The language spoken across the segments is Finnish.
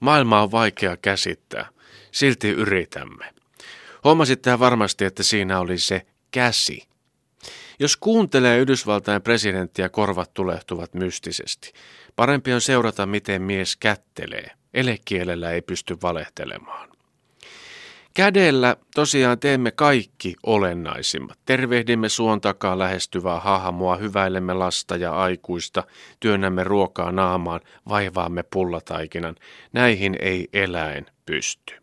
Maailma on vaikea käsittää, silti yritämme. Huomasitte varmasti, että siinä oli se käsi. Jos kuuntelee Yhdysvaltain presidenttiä, korvat tulehtuvat mystisesti. Parempi on seurata, miten mies kättelee. Elekielellä ei pysty valehtelemaan. Kädellä tosiaan teemme kaikki olennaisimmat. Tervehdimme suon takaa lähestyvää hahmoa, hyväilemme lasta ja aikuista, työnnämme ruokaa naamaan, vaivaamme pullataikinan. Näihin ei eläin pysty.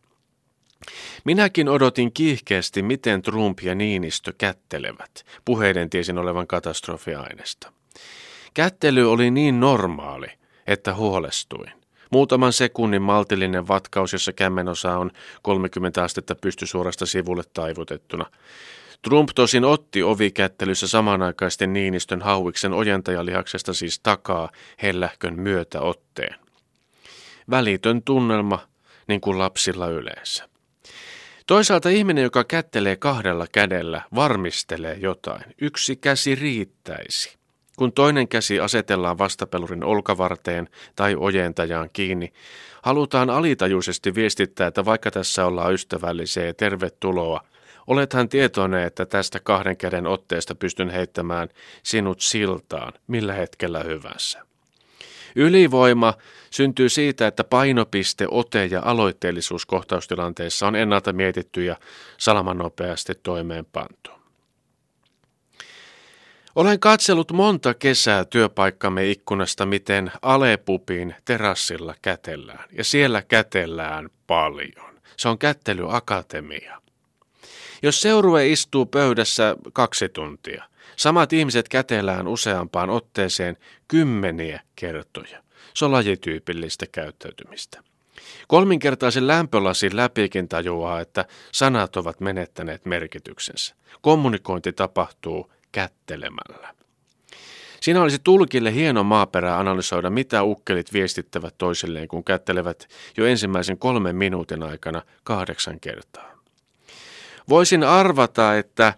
Minäkin odotin kiihkeästi, miten Trump ja Niinistö kättelevät. Puheiden tiesin olevan katastrofiaineesta. Kättely oli niin normaali, että huolestuin. Muutaman sekunnin maltillinen vatkaus, jossa kämmenosa on 30 astetta pystysuorasta sivulle taivutettuna. Trump tosin otti ovikättelyssä samanaikaisten Niinistön hauiksen ojentajalihaksesta siis takaa hellähkön myötä otteen. Välitön tunnelma, niin kuin lapsilla yleensä. Toisaalta ihminen, joka kättelee kahdella kädellä, varmistelee jotain. Yksi käsi riittäisi. Kun toinen käsi asetellaan vastapelurin olkavarteen tai ojentajaan kiinni, halutaan alitajuisesti viestittää, että vaikka tässä ollaan ystävällisiä ja tervetuloa, olethan tietoinen, että tästä kahden käden otteesta pystyn heittämään sinut siltaan millä hetkellä hyvänsä. Ylivoima syntyy siitä, että painopiste, ote ja aloitteellisuus kohtaustilanteessa on ennalta mietitty ja salamanopeasti toimeenpantu. Olen katsellut monta kesää työpaikkamme ikkunasta, miten Alepupin terassilla kätellään. Ja siellä kätellään paljon. Se on kättelyakatemia. Jos seurue istuu pöydässä kaksi tuntia, samat ihmiset kätellään useampaan otteeseen kymmeniä kertoja. Se on lajityypillistä käyttäytymistä. Kolminkertaisen lämpölasin läpikin tajuaa, että sanat ovat menettäneet merkityksensä. Kommunikointi tapahtuu kättelemällä. Siinä olisi tulkille hieno maaperä analysoida, mitä ukkelit viestittävät toisilleen, kun kättelevät jo ensimmäisen kolmen minuutin aikana kahdeksan kertaa. Voisin arvata, että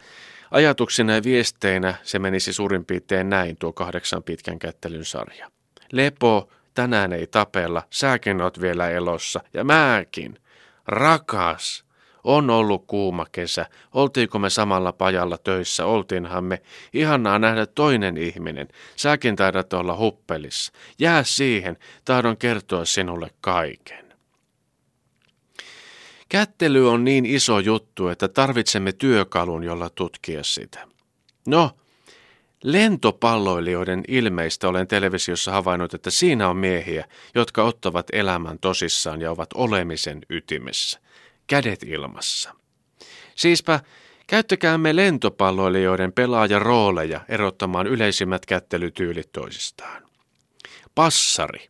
ajatuksina ja viesteinä se menisi suurin piirtein näin tuo kahdeksan pitkän kättelyn sarja. Lepo, tänään ei tapella, säkin oot vielä elossa ja mäkin. Rakas, on ollut kuuma kesä. Oltiinko me samalla pajalla töissä? Oltiinhan me. Ihannaa nähdä toinen ihminen. Säkin taidat olla huppelissa. Jää siihen. Tahdon kertoa sinulle kaiken. Kättely on niin iso juttu, että tarvitsemme työkalun, jolla tutkia sitä. No, lentopalloilijoiden ilmeistä olen televisiossa havainnut, että siinä on miehiä, jotka ottavat elämän tosissaan ja ovat olemisen ytimessä kädet ilmassa. Siispä käyttäkäämme lentopalloilijoiden pelaajarooleja erottamaan yleisimmät kättelytyylit toisistaan. Passari,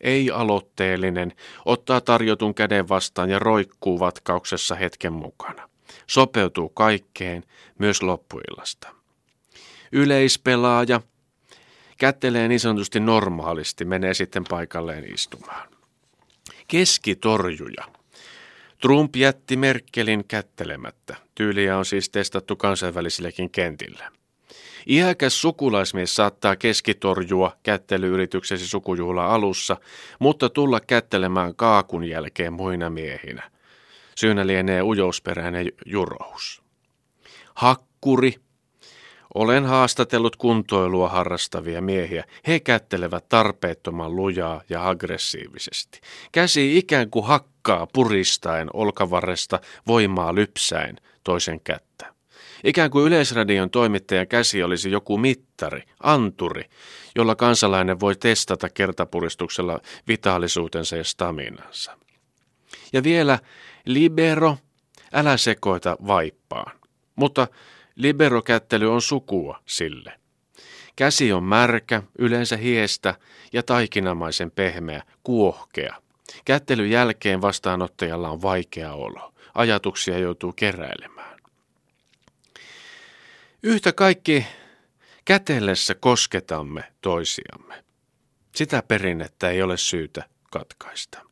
ei aloitteellinen, ottaa tarjotun käden vastaan ja roikkuu vatkauksessa hetken mukana. Sopeutuu kaikkeen, myös loppuillasta. Yleispelaaja kättelee niin sanotusti normaalisti, menee sitten paikalleen istumaan. Keskitorjuja Trump jätti Merkelin kättelemättä. Tyyliä on siis testattu kansainvälisilläkin kentillä. Iäkäs sukulaismies saattaa keskitorjua kättelyyrityksesi sukujuhla alussa, mutta tulla kättelemään kaakun jälkeen muina miehinä. Syynä lienee ujousperäinen jurous. Hakkuri, olen haastatellut kuntoilua harrastavia miehiä. He kättelevät tarpeettoman lujaa ja aggressiivisesti. Käsi ikään kuin hakkaa puristaen olkavarresta voimaa lypsäen toisen kättä. Ikään kuin Yleisradion toimittajan käsi olisi joku mittari, anturi, jolla kansalainen voi testata kertapuristuksella vitaalisuutensa ja staminansa. Ja vielä libero, älä sekoita vaippaan. Mutta Liberokättely on sukua sille. Käsi on märkä, yleensä hiestä ja taikinamaisen pehmeä, kuohkea. Kättelyn jälkeen vastaanottajalla on vaikea olo. Ajatuksia joutuu keräilemään. Yhtä kaikki kätellessä kosketamme toisiamme. Sitä perinnettä ei ole syytä katkaista.